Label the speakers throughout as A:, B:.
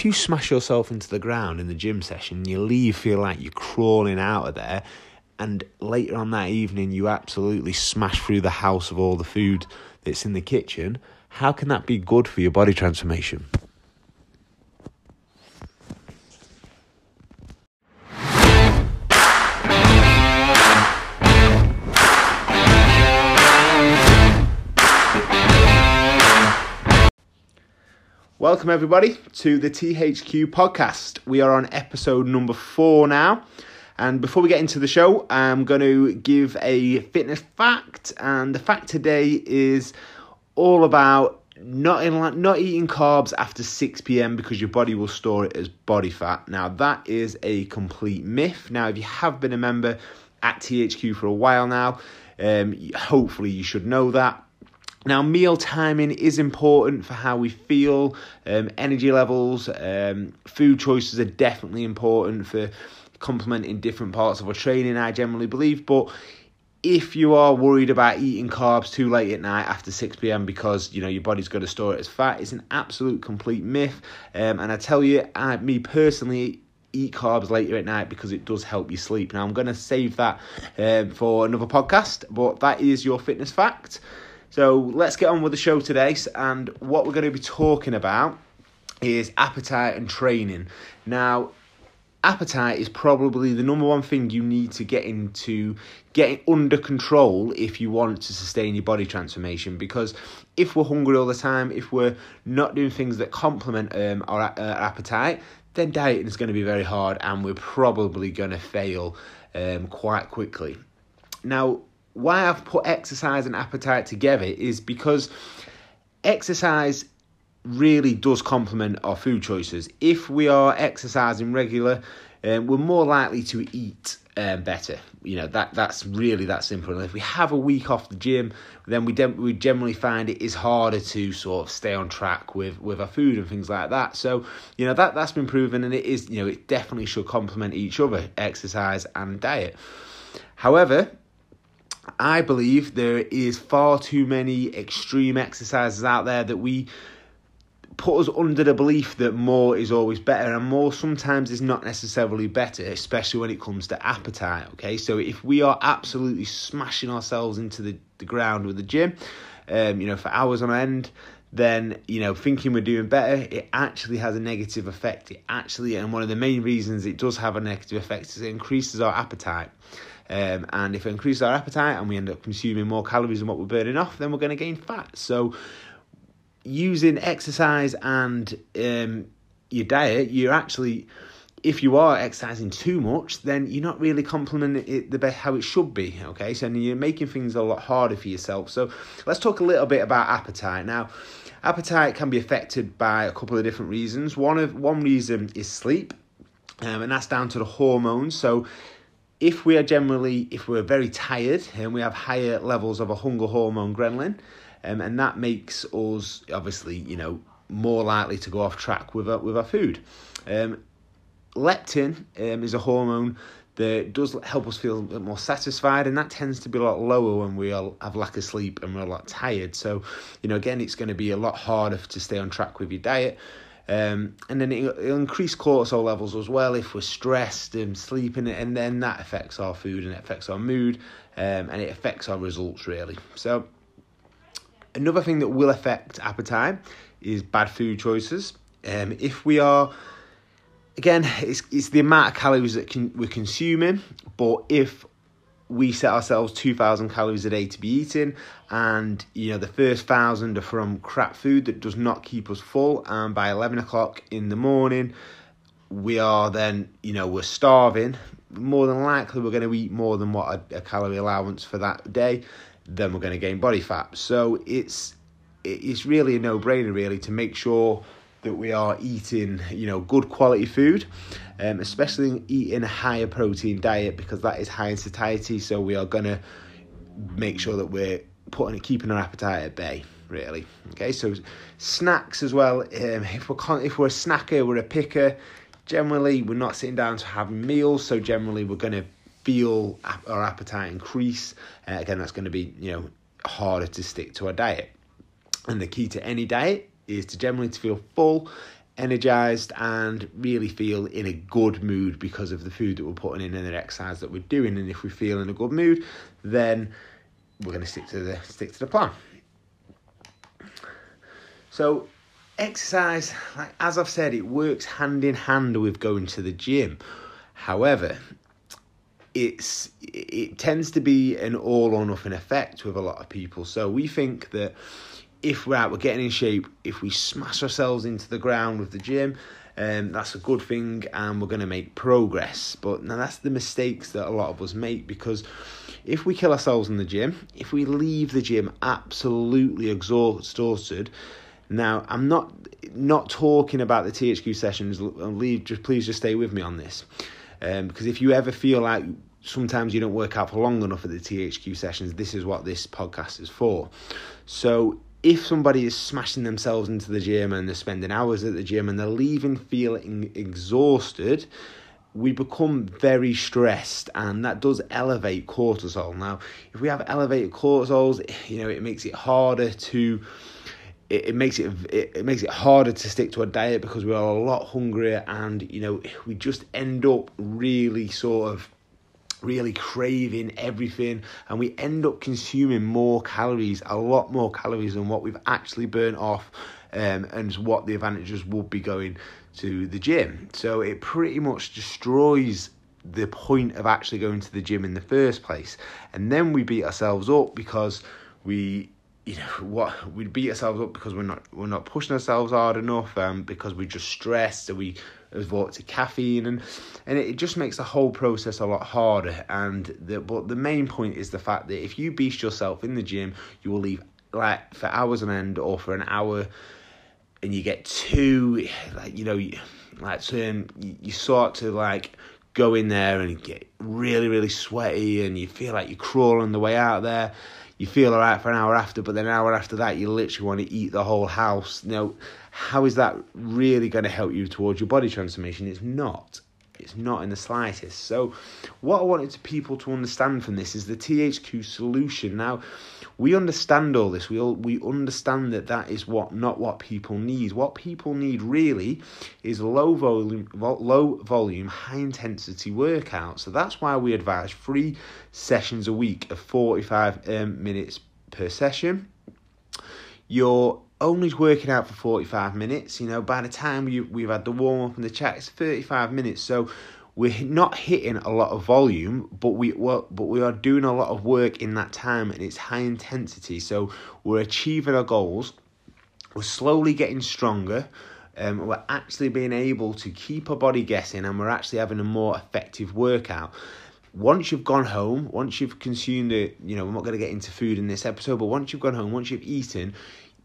A: if you smash yourself into the ground in the gym session, you leave feel like you're crawling out of there, and later on that evening you absolutely smash through the house of all the food that's in the kitchen, how can that be good for your body transformation? Welcome, everybody, to the THQ podcast. We are on episode number four now. And before we get into the show, I'm going to give a fitness fact. And the fact today is all about not in, not eating carbs after 6 p.m. because your body will store it as body fat. Now, that is a complete myth. Now, if you have been a member at THQ for a while now, um, hopefully you should know that. Now, meal timing is important for how we feel, um, energy levels, um, food choices are definitely important for complementing different parts of our training, I generally believe. But if you are worried about eating carbs too late at night after 6 p.m. because you know your body's going to store it as fat, it's an absolute complete myth. Um, and I tell you, I, me personally, eat carbs later at night because it does help you sleep. Now, I'm going to save that um, for another podcast, but that is your fitness fact. So let's get on with the show today. And what we're going to be talking about is appetite and training. Now, appetite is probably the number one thing you need to get into getting under control if you want to sustain your body transformation because if we're hungry all the time if we're not doing things that complement um, our uh, appetite then dieting is going to be very hard and we're probably going to fail um, quite quickly now why I've put exercise and appetite together is because exercise really does complement our food choices. If we are exercising regular, um, we're more likely to eat um, better. You know that that's really that simple. And if we have a week off the gym, then we de- we generally find it is harder to sort of stay on track with with our food and things like that. So you know that that's been proven, and it is you know it definitely should complement each other, exercise and diet. However, I believe there is far too many extreme exercises out there that we put us under the belief that more is always better and more sometimes is not necessarily better especially when it comes to appetite okay? So if we are absolutely smashing ourselves into the, the ground with the gym um, you know for hours on end then you know thinking we're doing better it actually has a negative effect it actually and one of the main reasons it does have a negative effect is it increases our appetite um, and if it increases our appetite and we end up consuming more calories than what we're burning off, then we're going to gain fat. So, using exercise and um, your diet, you're actually, if you are exercising too much, then you're not really complementing it the best how it should be. Okay, so you're making things a lot harder for yourself. So, let's talk a little bit about appetite now. Appetite can be affected by a couple of different reasons. One of one reason is sleep, um, and that's down to the hormones. So if we are generally, if we're very tired and we have higher levels of a hunger hormone ghrelin, um, and that makes us obviously, you know, more likely to go off track with our, with our food. Um, leptin um, is a hormone that does help us feel a bit more satisfied, and that tends to be a lot lower when we have lack of sleep and we're a lot tired. So, you know, again, it's going to be a lot harder to stay on track with your diet. Um, and then it'll, it'll, increase cortisol levels as well if we're stressed and sleeping, and then that affects our food and it affects our mood um, and it affects our results really. So, another thing that will affect appetite is bad food choices. Um, if we are again, it's, it's the amount of calories that can, we're consuming, but if we set ourselves 2000 calories a day to be eating and you know the first thousand are from crap food that does not keep us full and by 11 o'clock in the morning we are then you know we're starving more than likely we're going to eat more than what a, a calorie allowance for that day then we're going to gain body fat. So it's it's really a no-brainer really to make sure that we are eating, you know, good quality food, um, especially eating a higher protein diet because that is high in satiety. So we are gonna make sure that we're putting keeping our appetite at bay. Really, okay. So snacks as well. Um, if we're if we're a snacker, we're a picker. Generally, we're not sitting down to have meals. So generally, we're gonna feel our appetite increase. Uh, again, that's going to be you know harder to stick to our diet. And the key to any diet is to generally to feel full energized and really feel in a good mood because of the food that we're putting in and the exercise that we're doing. And if we feel in a good mood, then we're going to stick to the stick to the plan. So exercise, like as I've said, it works hand in hand with going to the gym. However, it's it tends to be an all or nothing effect with a lot of people. So we think that if we're out, we're getting in shape, if we smash ourselves into the ground with the gym, um, that's a good thing and we're going to make progress. But now that's the mistakes that a lot of us make because if we kill ourselves in the gym, if we leave the gym absolutely exhausted, now I'm not not talking about the THQ sessions. Leave, just please just stay with me on this, um, because if you ever feel like sometimes you don't work out for long enough at the THQ sessions, this is what this podcast is for. So if somebody is smashing themselves into the gym and they're spending hours at the gym and they're leaving feeling exhausted, we become very stressed and that does elevate cortisol. Now, if we have elevated cortisols, you know, it makes it harder to it, makes it, it it makes it harder to stick to a diet because we are a lot hungrier and you know we just end up really sort of really craving everything and we end up consuming more calories a lot more calories than what we've actually burnt off um, and what the advantages would be going to the gym. So it pretty much destroys the point of actually going to the gym in the first place. And then we beat ourselves up because we you know what we beat ourselves up because we're not we're not pushing ourselves hard enough um because we're just stressed so we resort to caffeine and and it just makes the whole process a lot harder. And the but the main point is the fact that if you beast yourself in the gym you will leave like for hours on end or for an hour and you get too like you know like you, you start to like go in there and get really really sweaty and you feel like you're crawling the way out there you feel all right for an hour after, but then an hour after that, you literally want to eat the whole house. Now, how is that really going to help you towards your body transformation? It's not. It's not in the slightest. So, what I wanted people to understand from this is the THQ solution. Now, we understand all this. We all we understand that that is what not what people need. What people need really is low volume, low volume, high intensity workout. So that's why we advise three sessions a week of forty five um, minutes per session. You're only working out for 45 minutes. You know, by the time you, we've had the warm up and the chat, it's 35 minutes. So we're not hitting a lot of volume, but we but we are doing a lot of work in that time, and it's high intensity. So we're achieving our goals. We're slowly getting stronger. Um, we're actually being able to keep our body guessing, and we're actually having a more effective workout. Once you've gone home, once you've consumed it, you know, we're not going to get into food in this episode, but once you've gone home, once you've eaten,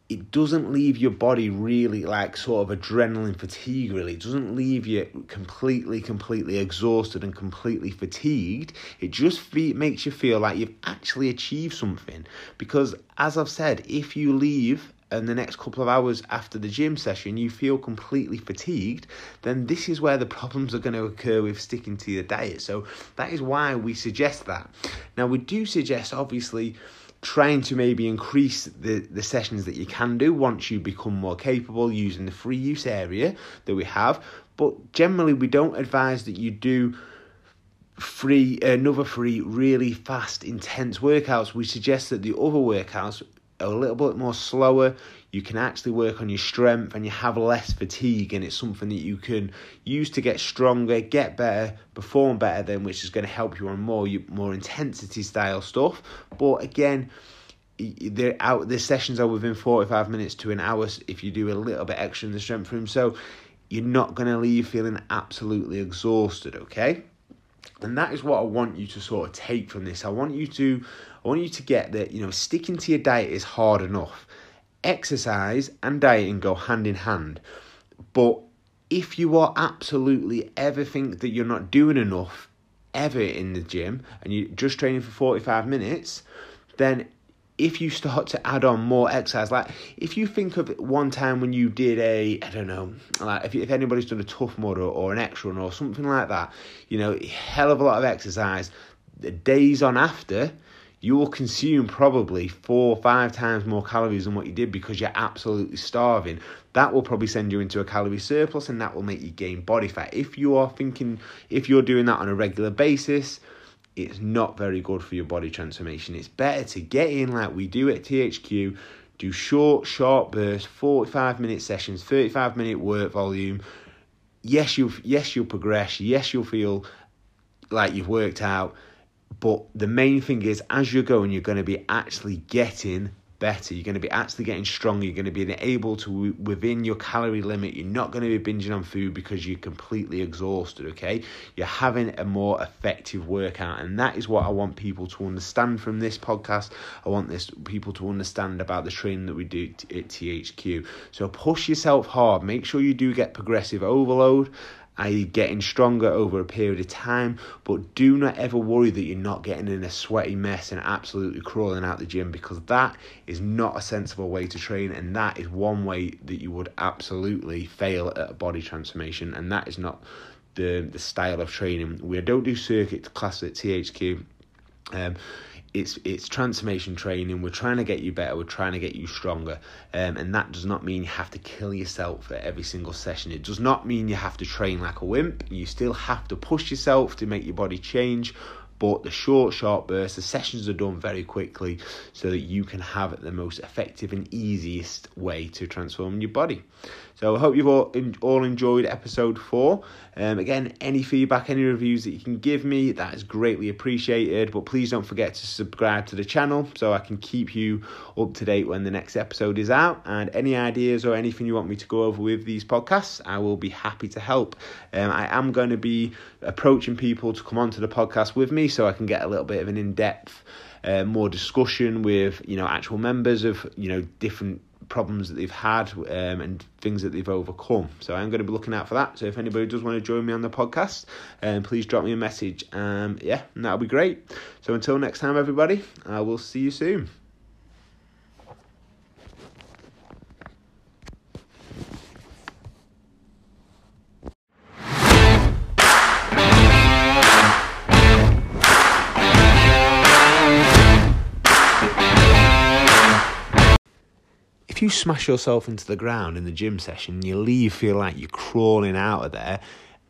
A: it doesn't leave your body really like sort of adrenaline fatigue really. It doesn't leave you completely completely exhausted and completely fatigued. It just fe- makes you feel like you've actually achieved something. Because as i've said if you leave in the next couple of hours after the gym session you feel completely fatigued then this is where the problems are going to occur with sticking to your diet. So that is why we suggest that. Now we do suggest obviously trying to maybe increase the, the sessions that you can do once you become more capable using the free use area that we have. But generally, we don't advise that you do free another free really fast intense workouts we suggest that the other workouts are a little bit more slower you can actually work on your strength and you have less fatigue and it's something that you can use to get stronger get better perform better then which is going to help you on more more intensity style stuff. But again the out the sessions are within 45 minutes to an hour if you do a little bit extra in the strength room. So you're not going to leave feeling absolutely exhausted okay? And that is what I want you to sort of take from this. I want you to I want you to get that, you know, sticking to your diet is hard enough exercise and dieting go hand in hand. But if you are absolutely ever think that you're not doing enough ever in the gym and you're just training for 45 minutes, then if you start to add on more exercise, like if you think of one time when you did a, I don't know, like if, if anybody's done a Tough Mudder or, or an extra run or something like that, you know, hell of a lot of exercise, the days on after, you will consume probably four or five times more calories than what you did because you're absolutely starving. That will probably send you into a calorie surplus and that will make you gain body fat. If you are thinking, if you're doing that on a regular basis, it's not very good for your body transformation. It's better to get in like we do at THQ, do short, short bursts, 45 minute sessions, 35 minute work volume. Yes, you'll yes you'll progress. Yes, you'll feel like you've worked out. But the main thing is, as you're going, you're going to be actually getting better. You're going to be actually getting stronger. You're going to be able to within your calorie limit. You're not going to be binging on food because you're completely exhausted. Okay, you're having a more effective workout, and that is what I want people to understand from this podcast. I want this people to understand about the training that we do at THQ. So push yourself hard. Make sure you do get progressive overload i.e., getting stronger over a period of time. But do not ever worry that you're not getting in a sweaty mess and absolutely crawling out the gym because that is not a sensible way to train, and that is one way that you would absolutely fail at a body transformation, and that is not the the style of training. We don't do circuit class at THQ. Um, it's it's transformation training. We're trying to get you better. We're trying to get you stronger, um, and that does not mean you have to kill yourself at every single session. It does not mean you have to train like a wimp. You still have to push yourself to make your body change. But the short, short bursts, the sessions are done very quickly so that you can have the most effective and easiest way to transform your body. So I hope you've all, all enjoyed episode four. Um, again, any feedback, any reviews that you can give me, that is greatly appreciated. But please don't forget to subscribe to the channel so I can keep you up to date when the next episode is out. And any ideas or anything you want me to go over with these podcasts, I will be happy to help. Um, I am going to be approaching people to come onto the podcast with me so I can get a little bit of an in depth. Uh, more discussion with you know actual members of you know different problems that they've had um, and things that they've overcome. So I'm going to be looking out for that. So if anybody does want to join me on the podcast, um, please drop me a message. Um, yeah, that'll be great. So until next time, everybody, I will see you soon. If you smash yourself into the ground in the gym session, you leave feel like you're crawling out of there,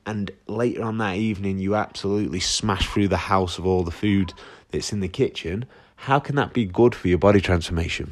A: and later on that evening you absolutely smash through the house of all the food that's in the kitchen, how can that be good for your body transformation?